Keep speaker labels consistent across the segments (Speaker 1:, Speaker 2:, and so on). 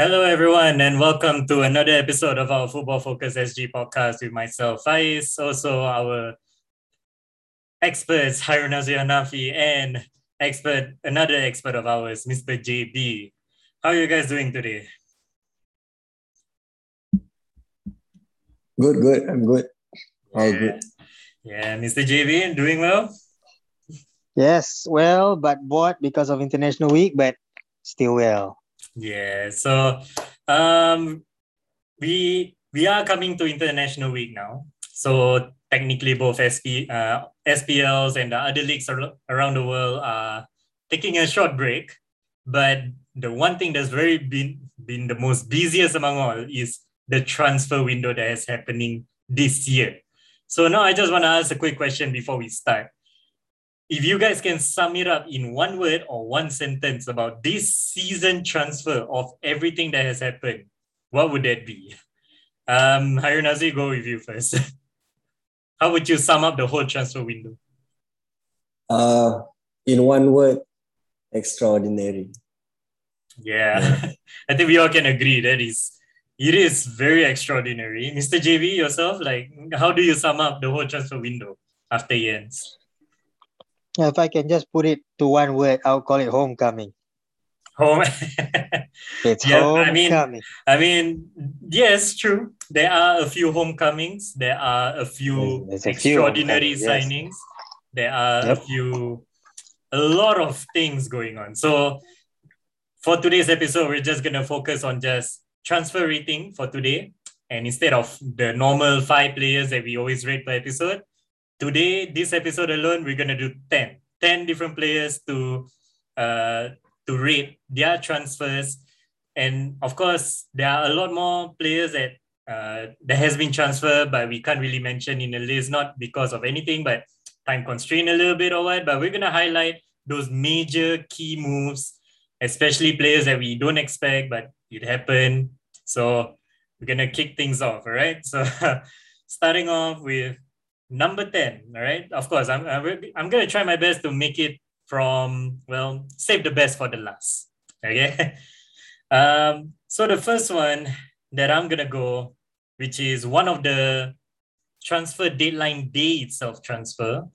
Speaker 1: Hello, everyone, and welcome to another episode of our Football Focus SG podcast with myself, Faiz, also our experts, Harun Nazri, and expert, another expert of ours, Mr. JB. How are you guys doing today?
Speaker 2: Good, good. I'm good. All
Speaker 1: yeah.
Speaker 2: good.
Speaker 1: Yeah, Mr. JB, doing well?
Speaker 3: Yes, well, but bored because of International Week, but still well.
Speaker 1: Yeah. So um we we are coming to International Week now. So technically both SP uh, SPLs and the other leagues around the world are taking a short break. But the one thing that's very been been the most busiest among all is the transfer window that is happening this year. So now I just want to ask a quick question before we start. If you guys can sum it up in one word or one sentence about this season transfer of everything that has happened, what would that be? Um, Harun Nazri, go with you first. How would you sum up the whole transfer window?
Speaker 2: Uh, in one word, extraordinary.
Speaker 1: Yeah, yeah. I think we all can agree that is it is very extraordinary. Mr. JB, yourself, like, how do you sum up the whole transfer window after it ends?
Speaker 3: If I can just put it to one word, I'll call it homecoming.
Speaker 1: Home.
Speaker 3: it's yeah, homecoming.
Speaker 1: I mean, I mean, yes, true. There are a few homecomings. There are a few
Speaker 3: There's a
Speaker 1: extraordinary
Speaker 3: few yes.
Speaker 1: signings. There are
Speaker 3: Yep.
Speaker 1: a few, a lot of things going on. So, for today's episode, we're just gonna focus on just transfer rating for today. And instead of the normal five players that we always rate per episode, today, this episode alone, we're gonna do 10. 10 different players to uh to rate their transfers. And of course, there are a lot more players that uh, that has been transferred, but we can't really mention in the list, not because of anything, but time constraint a little bit or what. But we're gonna highlight those major key moves, especially players that we don't expect, but it happened. So we're gonna kick things off, all right? So starting off with number 10, all right? Of course, I'm, I'm, I'm gonna try my best to make it from, well, save the best for the last, okay? Um, so the first one that I'm gonna go, which is one of the transfer deadline day itself transfer,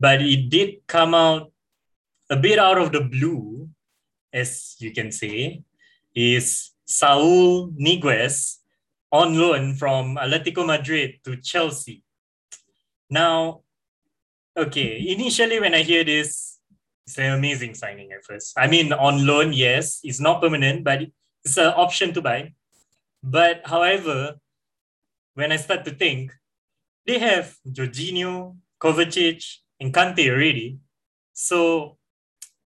Speaker 1: but it did come out a bit out of the blue, as you can say, is Saul Niguez on loan from Atletico Madrid to Chelsea. Now, okay, initially when I hear this, it's an amazing signing at first. I mean, on loan, yes, it's not permanent, but it's an option to buy. But however, when I start to think, they have Jorginho, Kovacic, and Kante already. So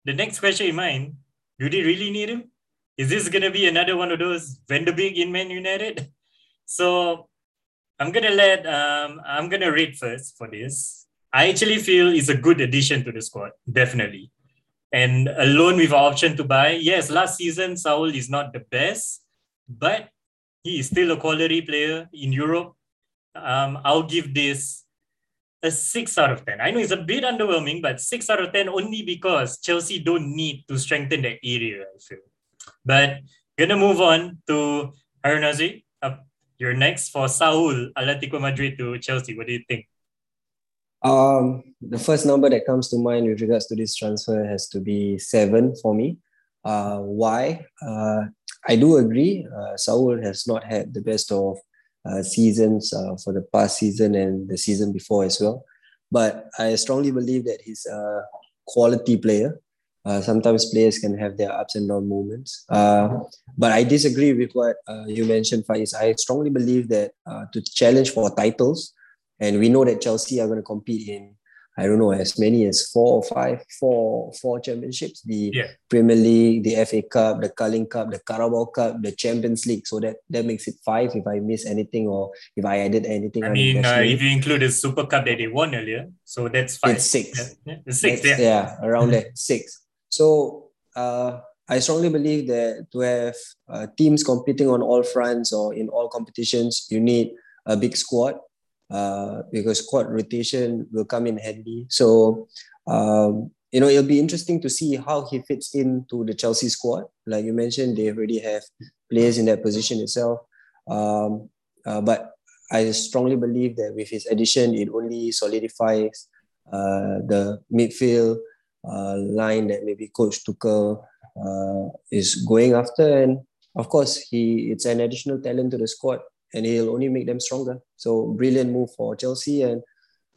Speaker 1: the next question in mind, do they really need him? Is this gonna be another one of those Van in Man United? So I'm gonna let um I'm gonna read first for this. I actually feel it's a good addition to the squad, definitely. And alone with an option to buy, yes, last season Saul is not the best, but he is still a quality player in Europe. Um, I'll give this a six out of ten. I know it's a bit underwhelming, but six out of ten only because Chelsea don't need to strengthen that area. I feel. But gonna move on to Harun Nazri. You're next for Saul Atletico Madrid to Chelsea. What do you think?
Speaker 2: Um, the first number that comes to mind with regards to this transfer has to be seven for me. Uh, why? Uh, I do agree. Uh, Saul has not had the best of uh, seasons uh, for the past season and the season before as well. But I strongly believe that he's a quality player. Uh, sometimes players can have their ups and down moments. Uh, but I disagree with what uh, you mentioned, Faiz. I strongly believe that uh, to challenge for titles, and we know that Chelsea are going to compete in, I don't know, as many as four or five, four, four championships the
Speaker 1: Yeah.
Speaker 2: Premier League, the FA Cup, the Carling Cup, the Carabao Cup, the Champions League. So that, that makes it five if I miss anything or if I added anything.
Speaker 1: I mean, uh, if you include the Super Cup that they won earlier, so that's five.
Speaker 2: It's six.
Speaker 1: Yeah, it's six.
Speaker 2: That's-
Speaker 1: Yeah.
Speaker 2: around there, six. So uh, I strongly believe that to have uh, teams competing on all fronts or in all competitions, you need a big squad uh, because squad rotation will come in handy. So um, you know, it'll be interesting to see how he fits into the Chelsea squad. Like you mentioned, they already have players in that position itself. Um, uh, but I strongly believe that with his addition, it only solidifies uh, the midfield line that maybe Coach Tuchel uh, is going after. And of course, he it's an additional talent to the squad, and he'll only make them stronger. So brilliant move for Chelsea and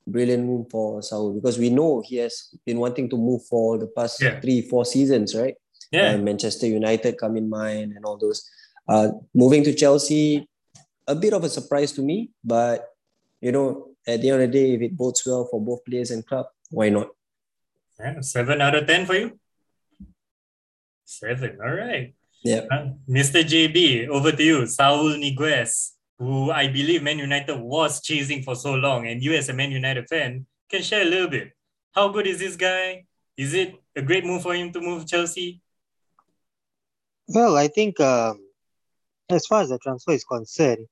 Speaker 2: brilliant move for Saul because we know he has been wanting to move for the past
Speaker 1: Yeah.
Speaker 2: three, four seasons, right?
Speaker 1: Yeah.
Speaker 2: And Manchester United come in mind and all those. Uh, moving to Chelsea, a bit of a surprise to me, but you know, at the end of the day, if it bodes well for both players and club, why not?
Speaker 1: Yeah, seven out of ten for you. Seven. All right.
Speaker 2: Yeah.
Speaker 1: Uh, Mr. JB, over to you. Saul Niguez, who I believe Man United was chasing for so long, and you as a Man United fan can share a little bit. How good is this guy? Is it a great move for him to move Chelsea?
Speaker 3: Well, I think um, as far as the transfer is concerned,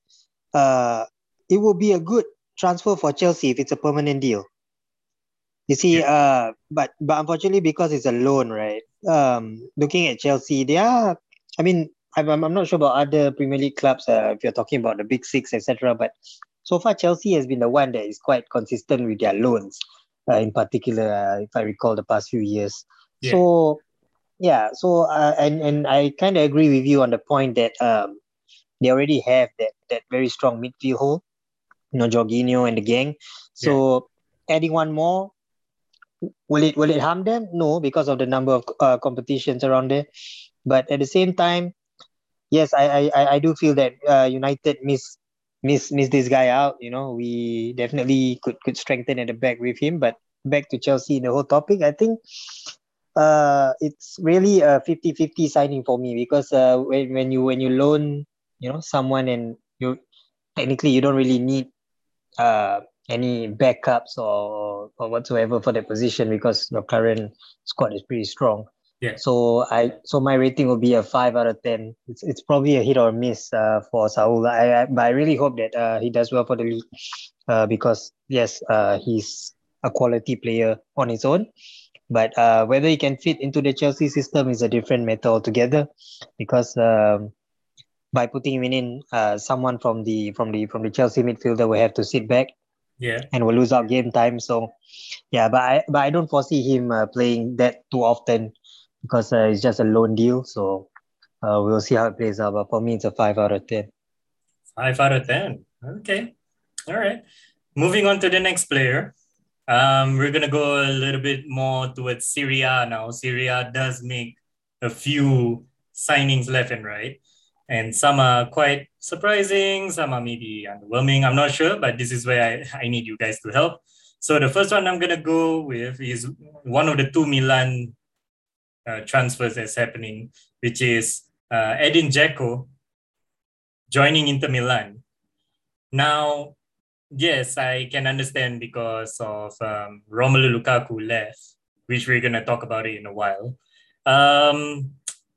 Speaker 3: uh, it will be a good transfer for Chelsea if it's a permanent deal. You see, uh, but but unfortunately, because it's a loan, right? Um, looking at Chelsea, they are. I mean, I'm I'm not sure about other Premier League clubs. Uh, if you're talking about the big six, etc. But so far, Chelsea has been the one that is quite consistent with their loans. Uh, in particular, uh, if I recall the past few years.
Speaker 1: Yeah.
Speaker 3: So yeah, so uh, and and I kind of agree with you on the point that um they already have that that very strong midfield hole, you know, Jorginho and the gang. So adding one more, will it will it harm them? No, because of the number of uh, competitions around there. But at the same time, yes, I I I- do feel that uh, United miss miss miss this guy out. You know, we definitely could could strengthen at the back with him. But back to Chelsea, in the whole topic, I think uh it's really a 50-50 signing for me because uh when, when you when you loan you know someone and you technically you don't really need uh any backups or or whatsoever for that position because your current squad is pretty strong.
Speaker 1: Yeah.
Speaker 3: so i so my rating will be a 5 out of 10 it's, it's probably a hit or miss uh for saul. I, I but i really hope that uh he does well for the league uh because yes uh he's a quality player on his own. But uh, whether he can fit into the Chelsea system is a different matter altogether, because um, by putting him in, uh, someone from the from the from the Chelsea midfielder will have to sit back
Speaker 1: Yeah.
Speaker 3: and will lose out game time. So, yeah, but I but I don't foresee him uh, playing that too often because uh, it's just a loan deal. So uh, we'll see how it plays out. But for me, it's a five out of ten.
Speaker 1: Five out of ten. Okay. All right. Moving on to the next player. Um, we're gonna go a little bit more towards Serie A now. Serie A does make a few signings left and right, and some are quite surprising, some are maybe underwhelming. I'm not sure, but this is where I, I need you guys to help. So the first one I'm gonna go with is one of the two Milan uh, transfers that's happening, which is uh, Edin Dzeko joining Inter Milan. Now, yes, I can understand because of um, Romelu Lukaku left, which we're gonna talk about it in a while. Um,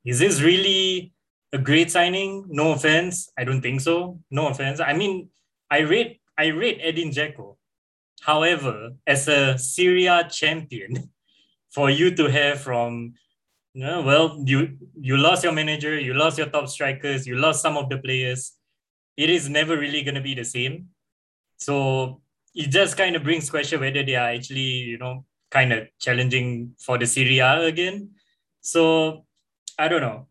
Speaker 1: is this really a great signing? No offense, I don't think so. No offense. I mean, I rate I rate Edin Dzeko. However, as a Serie A champion, for you to have from no, well, you you lost your manager, you lost your top strikers, you lost some of the players. It is never really gonna be the same. So it just kind of brings question whether they are actually, you know, kind of challenging for the Serie A again. So I don't know.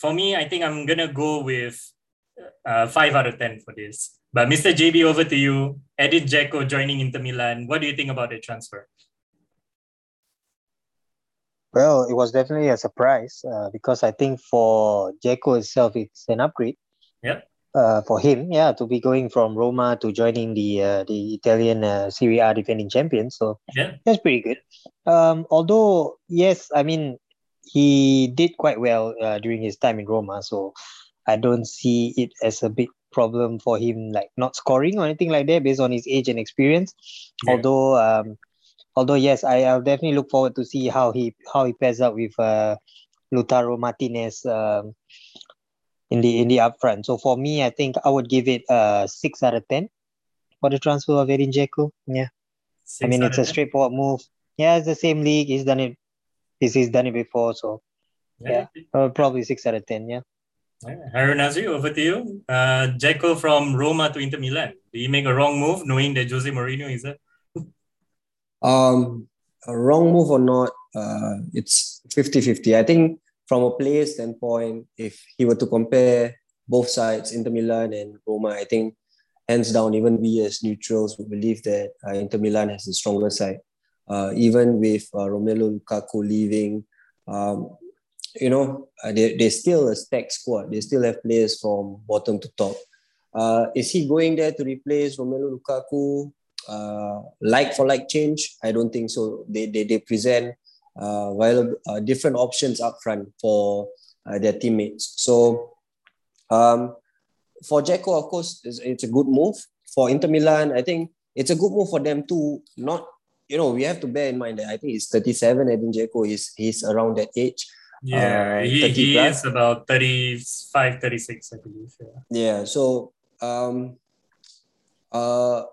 Speaker 1: For me, I think I'm gonna go with uh, five out of ten for this. But Mr. JB, over to you. Edin Dzeko joining Inter Milan. What do you think about the transfer?
Speaker 3: Well, it was definitely a surprise uh, because I think for Dzeko itself, it's an upgrade.
Speaker 1: Yep.
Speaker 3: Uh, for him, yeah, to be going from Roma to joining the uh, the Italian uh, Serie A defending champion, so
Speaker 1: Yeah.
Speaker 3: that's pretty good. Um, although yes, I mean he did quite well uh, during his time in Roma, so I don't see it as a big problem for him, like not scoring or anything like that, based on his age and experience.
Speaker 1: Yeah.
Speaker 3: Although um, although yes, I, I'll definitely look forward to see how he how he pairs up with uh, Lautaro Martinez um, in the in the upfront. So for me, I think I would give it a six out of ten for the transfer of Edin Dzeko. Yeah,
Speaker 1: Six
Speaker 3: I mean it's a
Speaker 1: 10?
Speaker 3: straightforward move. Yeah, it's the same league. He's done it He's, he's done it before, so yeah, uh, probably six out of ten. Yeah.
Speaker 1: Harun Nazri, over to you. Uh, Dzeko from Roma to Inter Milan. Did he make a wrong move knowing that Jose Mourinho is there?
Speaker 2: um, a wrong move or not, uh, it's 50-50. I think from a player standpoint, if he were to compare both sides, Inter Milan and Roma, I think hands down, even we as neutrals would believe that uh, Inter Milan has the stronger side. Uh, even with uh, Romelu Lukaku leaving, um, you know, uh, they, they're still a stacked squad. They still have players from bottom to top. Uh, is he going there to replace Romelu Lukaku? Uh, like for like change? I don't think so. They, they, they present uh, while, uh, different options up front for uh, their teammates. So um, for Dzeko, of course, it's, it's a good move. For Inter Milan, I think it's a good move for them too. Not, you know, we have to bear in mind that I think he's 37, Edin Dzeko is he's around that age.
Speaker 1: Yeah, uh, he, he is about 35, 36, I believe. Yeah.
Speaker 2: Yeah. So um uh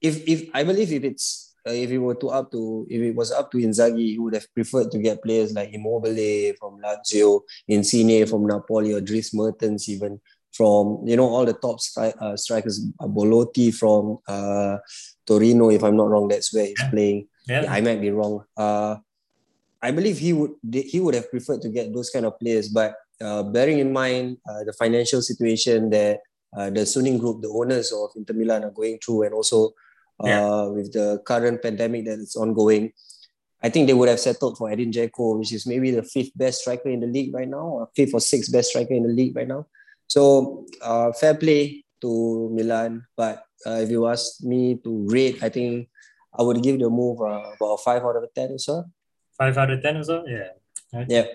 Speaker 2: if if I believe if it's uh, if it were to up to if it was up to Inzaghi, he would have preferred to get players like Immobile from Lazio, Insigne from Napoli, or Dries Mertens even from you know all the top stri- uh, strikers, Belotti from uh, Torino, if I'm not wrong, that's where he's
Speaker 1: yeah.
Speaker 2: playing.
Speaker 1: Yeah.
Speaker 2: I might be wrong. Uh, I believe he would he would have preferred to get those kind of players, but uh, bearing in mind uh, the financial situation that uh, the Suning Group, the owners of Inter Milan, are going through, and also uh,
Speaker 1: Yeah.
Speaker 2: with the current pandemic that is ongoing, I think they would have settled for Edin Dzeko, which is maybe the fifth best striker in the league right now, or fifth or sixth best striker in the league right now. So uh, fair play to Milan, but uh, if you ask me to rate, I think I would give the move uh, about five out of ten or so.
Speaker 1: Five out of 10 or so? Yeah.
Speaker 2: Yeah.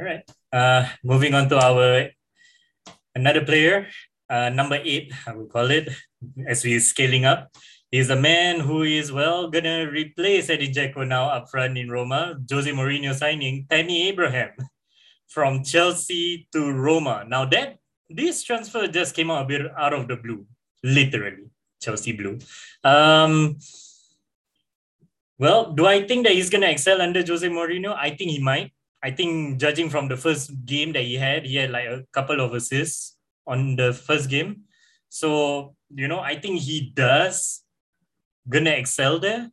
Speaker 1: All right. Uh, moving on to our another player, uh, number eight, I would call it, as we scaling up. He's a man who is well gonna replace Eddie Dzeko now up front in Roma. Jose Mourinho signing Tammy Abraham from Chelsea to Roma. Now that this transfer just came out a bit out of the blue, literally Chelsea blue. Um, well, do I think that he's gonna excel under Jose Mourinho? I think he might. I think judging from the first game that he had, he had like a couple of assists on the first game. So, you know, I think he does gonna excel there.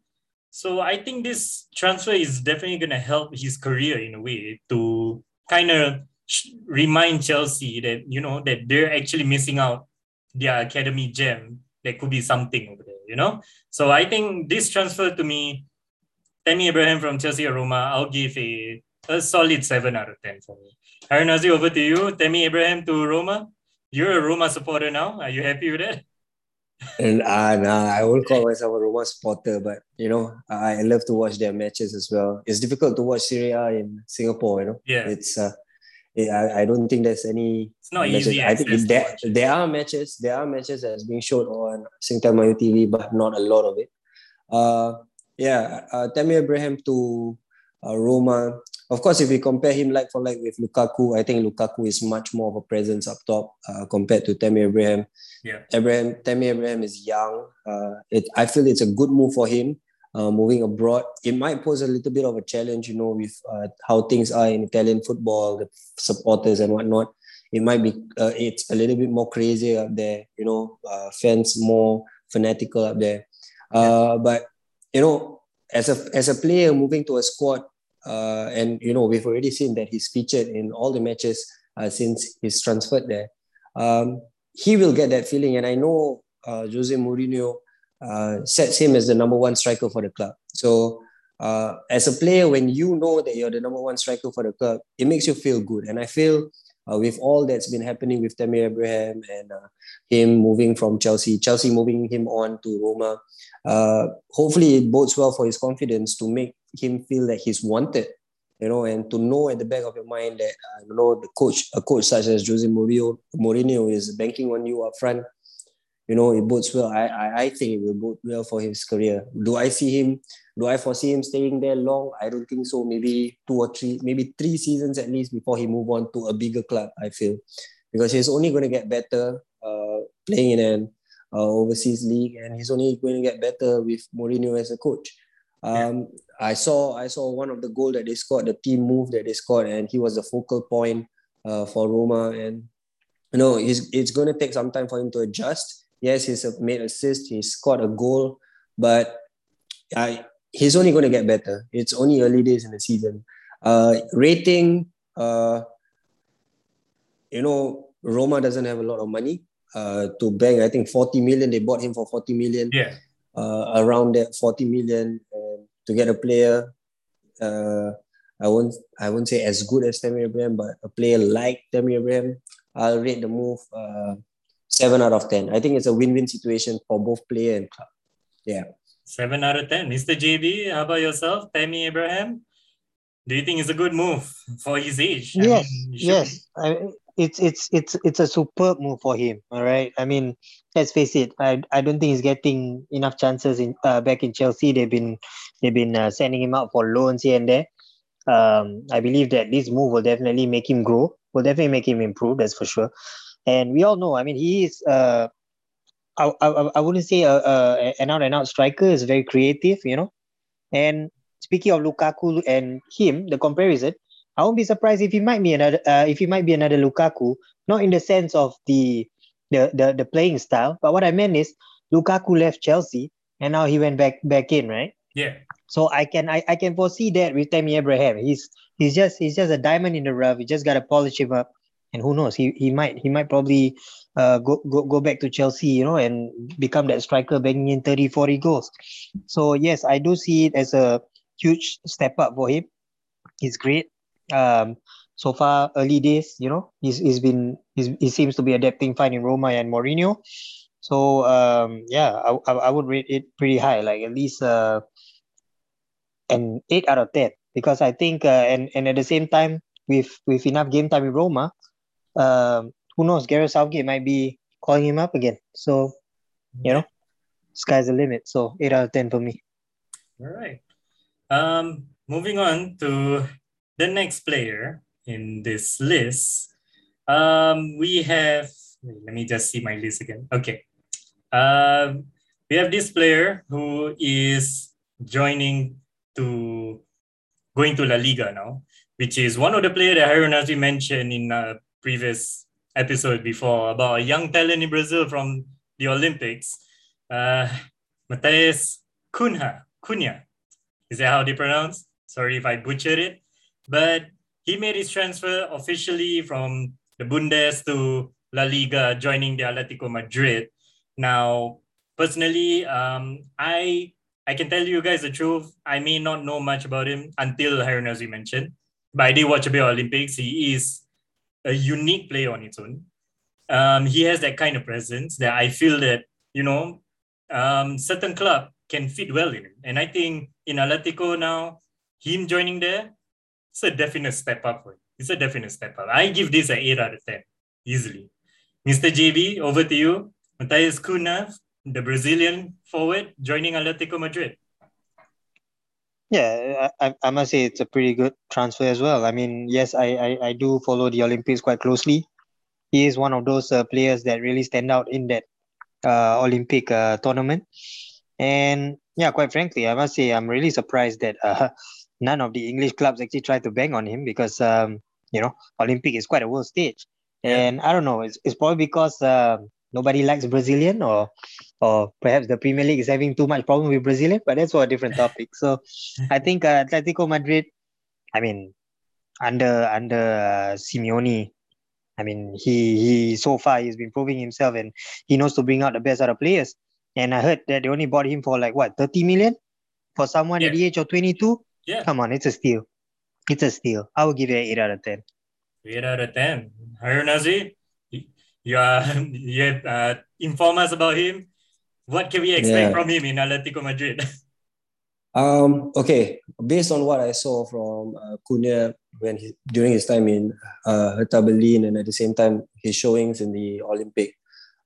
Speaker 1: So I think this transfer is definitely gonna help his career in a way to kind of remind Chelsea that you know that they're actually missing out their academy gem. There could be something over there, you know. So I think this transfer to me, Tammy Abraham from Chelsea Roma, I'll give a a solid seven out of ten for me. Harun over to you. Tammy Abraham to Roma. You're a Roma supporter now. Are you happy with that?
Speaker 2: And uh, nah, I won't call myself a Roma supporter, but you know, I love to watch their matches as well. It's difficult to watch Serie A in Singapore, you know.
Speaker 1: Yeah.
Speaker 2: It's uh, I, I don't think there's any.
Speaker 1: It's not
Speaker 2: matches.
Speaker 1: easy
Speaker 2: I think there, there are matches. There are matches that's being shown on Singtel mio TV, but not a lot of it. Uh, yeah, uh, Tammy Abraham to uh, Roma. Of course, if we compare him like for like with Lukaku, I think Lukaku is much more of a presence up top uh, compared to Tammy Abraham.
Speaker 1: Yeah.
Speaker 2: Abraham, Tammy Abraham is young. Uh, it, I feel it's a good move for him. Uh, moving abroad, it might pose a little bit of a challenge, you know, with uh, how things are in Italian football, the supporters and whatnot. It might be, uh, it's a little bit more crazy up there, you know, uh, fans more fanatical up there. Uh, but you know, as a as a player moving to a squad, uh, and you know, we've already seen that he's featured in all the matches uh, since he's transferred there. Um, he will get that feeling, and I know uh, Jose Mourinho uh, sets him as the number one striker for the club. So, uh, as a player, when you know that you're the number one striker for the club, it makes you feel good. And I feel uh, with all that's been happening with Tammy Abraham and uh, him moving from Chelsea, Chelsea moving him on to Roma, uh, hopefully it bodes well for his confidence to make him feel that he's wanted. You know, and to know at the back of your mind that uh, you know the coach, a coach such as Jose Mourinho, Mourinho is banking on you up front you know, it bodes well. I, I, I think it will bode well for his career. Do I see him? Do I foresee him staying there long? I don't think so. Maybe two or three, maybe three seasons at least before he move on to a bigger club. I feel because he's only going to get better uh, playing in an uh, overseas league, and he's only going to get better with Mourinho as a coach. Um, I saw I saw one of the goal that they scored, the team move that they scored, and he was the focal point uh, for Roma. And you know, he's, it's going to take some time for him to adjust. Yes, he's made assist, he scored a goal, but I, he's only going to get better. It's only early days in the season. Uh, rating, uh, you know, Roma doesn't have a lot of money uh, to bank. I think 40 million. They bought him for 40 million.
Speaker 1: Yeah.
Speaker 2: Uh, around that 40 million to get a player. Uh, I won't I won't say as good as Tammy Abraham, but a player like Tammy Abraham, I'll rate the move uh, seven out of ten. I think it's a win-win situation for both player and club. Yeah.
Speaker 1: Seven out of ten. Mr. JB, how about yourself? Tammy Abraham? Do you think it's a good move for his age?
Speaker 3: Yes, I mean, yes. I, it's it's it's it's a superb move for him. All right. I mean, let's face it. I, I don't think he's getting enough chances in uh, back in Chelsea. They've been they've been uh, sending him out for loans here and there. Um, I believe that this move will definitely make him grow. Will definitely make him improve. That's for sure. And we all know. I mean, he is. Uh, I, I, I wouldn't say a, a, an out and out striker. Is very creative. You know. And speaking of Lukaku and him, the comparison, I won't be surprised if he might be another uh, if he might be another Lukaku, not in the sense of the the the, the playing style, but what I meant is Lukaku left Chelsea and now he went back back in, right?
Speaker 1: Yeah.
Speaker 3: So I can I, I can foresee that with Tammy Abraham. He's he's just he's just a diamond in the rough. You just gotta polish him up. And who knows? He he might he might probably uh go go, go back to Chelsea, you know, and become that striker banging in 30, 40 goals. So yes, I do see it as a huge step up for him. He's great um, so far early days, you know, he's, he's been he's, he seems to be adapting fine in Roma and Mourinho. So um, yeah, I, I, I would rate it pretty high, like at least uh, an eight out of ten, because I think uh, and and at the same time with with enough game time in Roma, um, who knows, Gareth Southgate might be calling him up again. So you know, sky's the limit. So eight out of ten for me.
Speaker 1: All right. Um, moving on to the next player in this list, um, we have, let me just see my list again. Okay. Um, we have this player who is joining to, going to La Liga now, which is one of the players that Harun mentioned in a previous episode before about a young talent in Brazil from the Olympics, uh, Matheus Cunha. Cunha. Is that how they pronounce? Sorry if I butchered it. But he made his transfer officially from the Bundes to La Liga, joining the Atletico Madrid. Now, personally, um, I I can tell you guys the truth. I may not know much about him until you mentioned, but I did watch a bit of Olympics. He is a unique player on its own. Um, he has that kind of presence that I feel that you know um, certain club can fit well in him. And I think in Atletico now, him joining there it's a definite step up. For him. It's a definite step up. I give this an 8 out of 10, easily. Mr. JB, over to you. Matheus Cunha, the Brazilian forward, joining Atletico Madrid.
Speaker 3: Yeah, I, I must say it's a pretty good transfer as well. I mean, yes, I, I, I do follow the Olympics quite closely. He is one of those uh, players that really stand out in that uh, Olympic uh, tournament. And yeah, quite frankly, I must say I'm really surprised that uh, none of the English clubs actually tried to bang on him because um, you know Olympic is quite a world stage, and I don't know. It's, it's probably because uh, nobody likes Brazilian, or or perhaps the Premier League is having too much problem with Brazilian. But that's for a different topic. So I think uh, Atletico Madrid. I mean, under under uh, Simeone, I mean he he so far he's been proving himself and he knows to bring out the best out of players. And I heard that they only bought him for like what 30 million for someone yeah. at the age of 22
Speaker 1: yeah.
Speaker 3: Come on, it's a steal. It's a steal. I will give it an 8 out of 10.
Speaker 1: 8 out of 10. Harun Nazri, you, are, you uh, inform us about him. What can we expect yeah. from him in Atletico Madrid?
Speaker 2: um, okay, based on what I saw from uh, Cunha when he, during his time in uh, Hertha Berlin and at the same time his showings in the Olympic,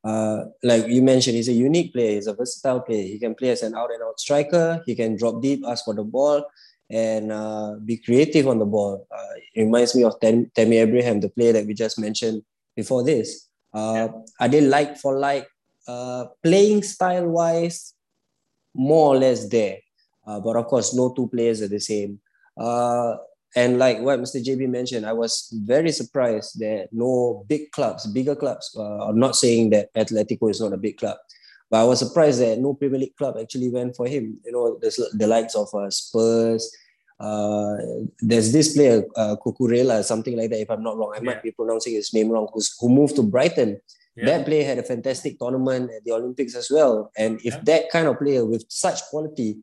Speaker 2: uh, like you mentioned, he's a unique player. He's a versatile player. He can play as an out and out striker. He can drop deep, ask for the ball and uh, be creative on the ball. Uh, it reminds me of Tammy Abraham, the player that we just mentioned before this. Uh, are they like for like uh, playing style wise, more or less there? Uh, but of course, no two players are the same. Uh, and like what Mr. JB mentioned, I was very surprised that no big clubs, bigger clubs, uh, I'm not saying that Atletico is not a big club, but I was surprised that no Premier League club actually went for him. You know, there's the likes of uh, Spurs. Uh, there's this player, uh, something like that, if I'm not wrong. I yeah. might be pronouncing his name wrong, who's, who moved to Brighton. Yeah. That player had a fantastic tournament at the Olympics as well. And if yeah. that kind of player with such quality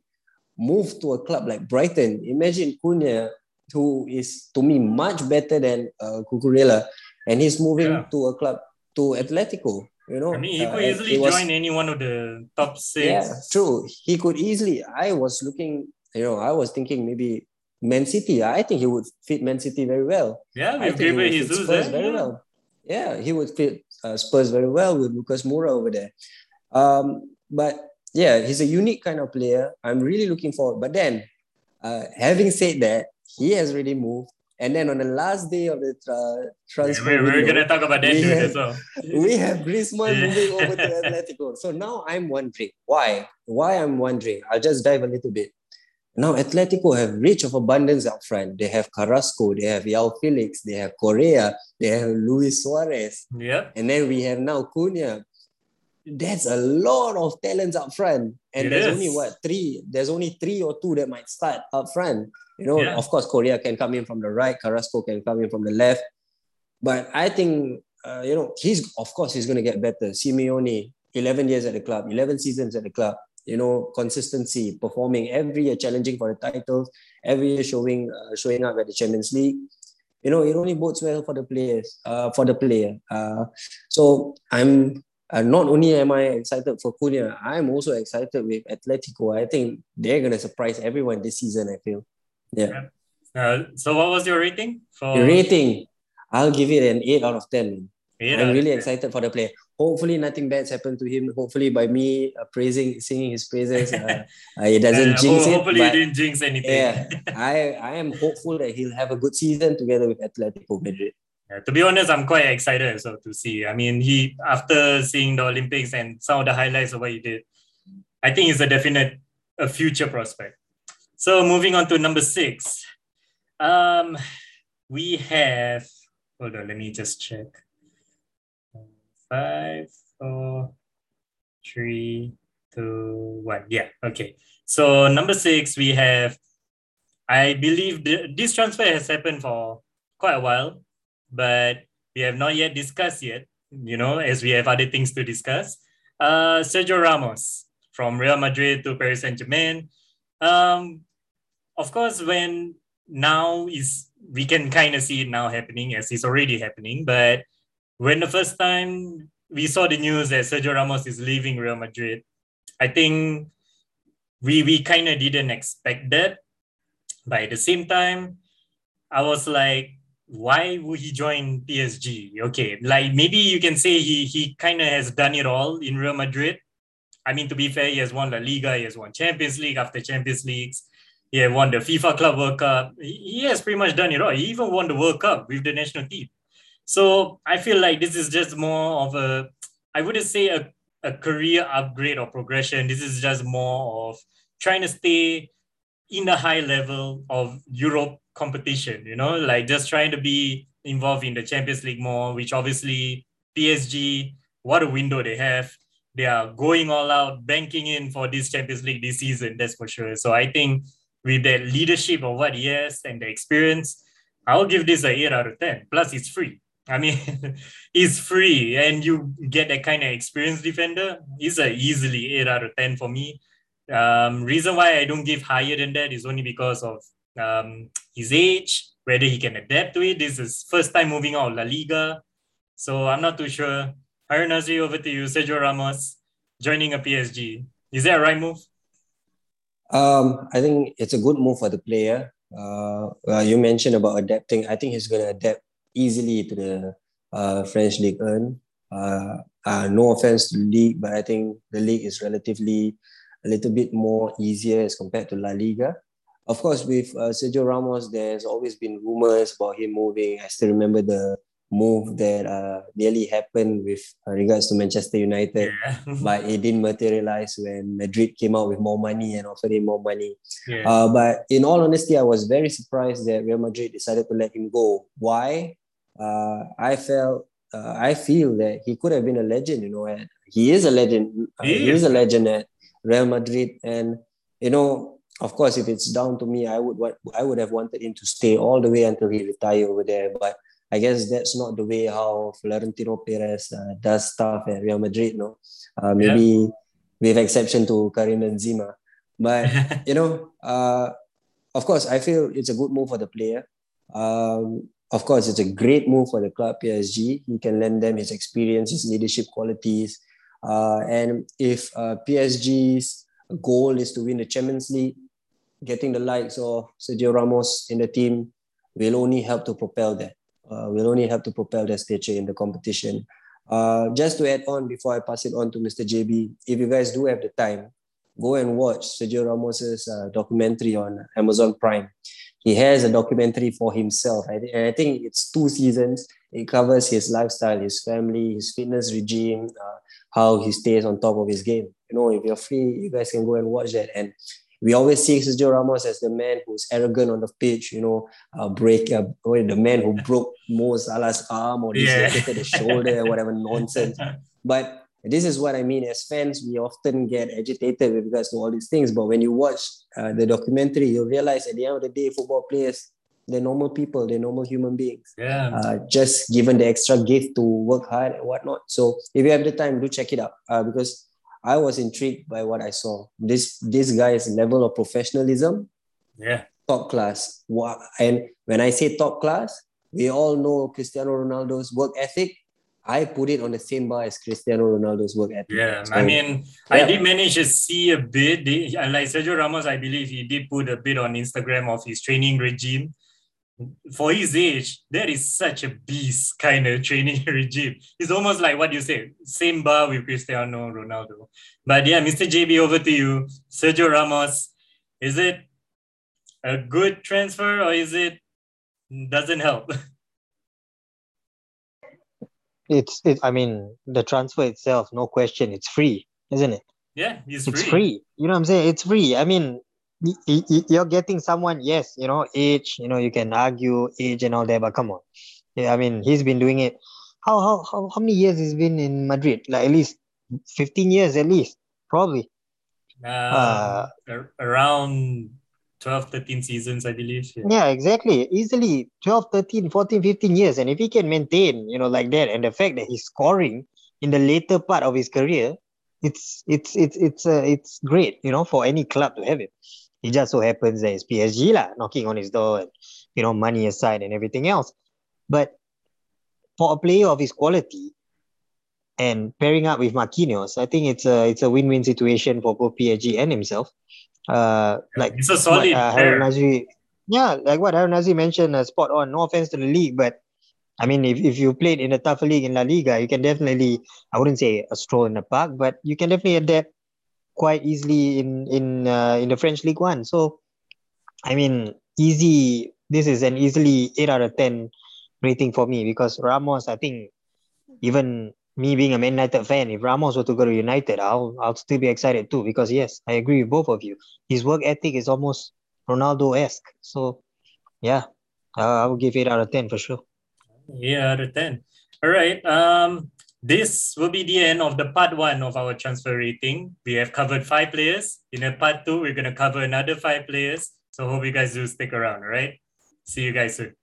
Speaker 2: moved to a club like Brighton, imagine Cunha who is to me much better than uh, Cucurella, and he's moving to a club to Atletico. You know,
Speaker 1: I mean, he could uh, easily was, join any one of the top six. Yeah,
Speaker 2: true. He could easily. I was looking. You know, I was thinking maybe Man City. I think he would fit Man City very well.
Speaker 1: Yeah, with Gabriel Jesus Spurs
Speaker 2: eh? very yeah. well. Yeah, he would fit uh, Spurs very well with Lucas Moura over there. Um, but yeah, he's a unique kind of player. I'm really looking forward. But then, uh, having said that, he has already moved. And then on the last day of the tra- transfer,
Speaker 1: yeah, we're, we're going to talk about that dude as well.
Speaker 2: we have Griezmann yeah. moving over to Atletico. So now I'm wondering why. Why I'm wondering. I'll just dive a little bit. Now Atletico have rich of abundance up front. They have Carrasco, they have Joao Felix, they have Correa, they have Luis Suarez.
Speaker 1: Yeah.
Speaker 2: And then we have now Cunha. That's a lot of talents up front. And it there's is. only what three? There's only three or two that might start up front. You know, yeah. of course, Correa can come in from the right, Carrasco can come in from the left. But I think, uh, you know, he's, of course, he's going to get better. Simeone, 11 years at the club, 11 seasons at the club, you know, consistency, performing every year, challenging for the titles, every year showing uh, showing up at the Champions League. You know, it only bodes well for the players, uh, for the player. Uh, so I'm uh, not only am I excited for Cunha, I'm also excited with Atletico. I think they're gonna surprise everyone this season. I feel. Yeah.
Speaker 1: Uh, so what was your rating
Speaker 2: for the rating? I'll give it an eight out of ten. i I'm really 10. excited for the player. Hopefully, nothing bad's happened to him. Hopefully, by me uh, praising, singing his praises, uh, uh, it doesn't jinx
Speaker 1: it. Hopefully, it didn't jinx anything.
Speaker 2: yeah, I, I am hopeful that he'll have a good season together with Atletico Madrid.
Speaker 1: Yeah, to be honest, I'm quite excited so to see. I mean, he after seeing the Olympics and some of the highlights of what he did, I think he's a definite a future prospect. So moving on to number six. Um, we have, hold on, let me just check. Five, four, three, two, one. Yeah, okay. So number six, we have, I believe the, this transfer has happened for quite a while, but we have not yet discussed yet, you know, as we have other things to discuss. Uh, Sergio Ramos from Real Madrid to Paris Saint-Germain. Um, of course, when now is we can kind of see it now happening as it's already happening. But when the first time we saw the news that Sergio Ramos is leaving Real Madrid, I think we we kind of didn't expect that. But at the same time, I was like, why would he join PSG? Okay, like maybe you can say he he kind of has done it all in Real Madrid. I mean, to be fair, he has won La Liga, he has won Champions League after Champions Leagues. He had won the FIFA Club World Cup. He has pretty much done it all. He even won the World Cup with the national team. So I feel like this is just more of a, I wouldn't say a, a career upgrade or progression. This is just more of trying to stay in the high level of Europe competition, you know, like just trying to be involved in the Champions League more, which obviously PSG, what a window they have. They are going all out, banking in for this Champions League this season, that's for sure. So I think with that leadership of what he has and the experience, I'll give this a 8 out of 10. Plus, it's free. I mean, it's free and you get that kind of experienced defender. It's a easily 8 out of 10 for me. Um, reason why I don't give higher than that is only because of um, his age, whether he can adapt to it. This is first time moving out of La Liga. So I'm not too sure. Harun Nazri, over to you. Sergio Ramos joining a PSG. Is that a right move?
Speaker 2: Um, I think it's a good move for the player. Uh, uh, you mentioned about adapting. I think he's going to adapt easily to the uh, French League One. Uh, uh, no offense to the league, but I think the league is relatively a little bit more easier as compared to La Liga. Of course, with uh, Sergio Ramos, there's always been rumors about him moving. I still remember the move that uh, nearly happened with regards to Manchester United,
Speaker 1: Yeah.
Speaker 2: but it didn't materialize when Madrid came out with more money and offered him more money.
Speaker 1: yeah.
Speaker 2: Uh, but in all honesty, I was very surprised that Real Madrid decided to let him go. Why? Uh, I felt, uh, I feel that he could have been a legend. You know, and he is a legend. Uh,
Speaker 1: He
Speaker 2: he is a legend at Real Madrid, and you know, of course, if it's down to me, I would what I would have wanted him to stay all the way until he retire over there. But I guess that's not the way how Florentino Perez uh, does stuff at Real Madrid. No, uh, maybe with exception to Karim Benzema, but you know, uh, of course, I feel it's a good move for the player. Um, of course, it's a great move for the club, PSG. He can lend them his experience, his leadership qualities. Uh, and if uh, PSG's goal is to win the Champions League, getting the likes of Sergio Ramos in the team will only help to propel that. Uh, will only help to propel their stature in the competition. Uh, just to add on before I pass it on to Mr. JB, if you guys do have the time, go and watch Sergio Ramos's uh, documentary on Amazon Prime. He has a documentary for himself. I, th- I think it's two seasons. It covers his lifestyle, his family, his fitness regime, uh, how he stays on top of his game. You know, if you're free, you guys can go and watch that. And we always see Sergio Ramos as the man who's arrogant on the pitch, you know, uh, break uh, the man who broke Mo Salah's arm or
Speaker 1: Yeah.
Speaker 2: dislocated the shoulder, whatever nonsense. But this is what I mean. As fans, we often get agitated with regards to all these things. But when you watch uh, the documentary, you realize at the end of the day, football players, they're normal people, they're normal human beings.
Speaker 1: yeah.
Speaker 2: Uh, just given the extra gift to work hard and whatnot. So if you have the time, do check it out uh, because I was intrigued by what I saw. This this guy's level of professionalism,
Speaker 1: yeah.
Speaker 2: top class. And when I say top class, we all know Cristiano Ronaldo's work ethic. I put it on the same bar as Cristiano Ronaldo's work ethic.
Speaker 1: Yeah,
Speaker 2: So,
Speaker 1: I mean, I did manage to see a bit. Uh, Like Sergio Ramos, I believe he did put a bit on Instagram of his training regime. For his age, that is such a beast kind of training regime. It's almost like what you said, same bar with Cristiano Ronaldo. But yeah, Mr. JB, over to you. Sergio Ramos, is it a good transfer or is it doesn't help?
Speaker 3: It's it. I mean, the transfer itself, no question, it's free, isn't it?
Speaker 1: yeah, he's
Speaker 3: It's
Speaker 1: free.
Speaker 3: free. You know what I'm saying? It's free. I mean, y- y- you're getting someone. Yes, you know, age. You know, you can argue age and all that, but come on. Yeah, I mean, he's been doing it. How how how how many years he's been in Madrid? Like at least fifteen years, at least, probably.
Speaker 1: Uh, ar- around 12, 13 seasons, I believe. Yeah.
Speaker 3: Yeah, exactly. Easily 12, 13, 14, 15 years. And if he can maintain, you know, like that, and the fact that he's scoring in the later part of his career, it's it's it's it's uh, it's great, you know, for any club to have it. It just so happens that it's PSG lah, knocking on his door and you know, money aside and everything else. But for a player of his quality and pairing up with Marquinhos, I think it's a it's a win-win situation for both PSG and himself. Uh like
Speaker 1: it's a solid
Speaker 3: what, uh, yeah, like what Harun Nazri mentioned, uh, spot on. No offense to the league, but I mean, if, if you played in a tougher league in La Liga, you can definitely, I wouldn't say a stroll in the park, but you can definitely adapt quite easily in in uh, in the French League One. So, I mean, easy. This is an easily eight out of ten rating for me because Ramos. I think even me being a Man United fan, if Ramos were to go to United, I'll I'll still be excited too because yes, I agree with both of you. His work ethic is almost Ronaldo esque. So, yeah, uh, I would give eight out of ten for sure.
Speaker 1: Yeah, out of 10. All right. Um, this will be the end of the part one of our transfer rating. We have covered five players. In a part two, we're to cover another five players. So hope you guys do stick around. All right. See you guys soon.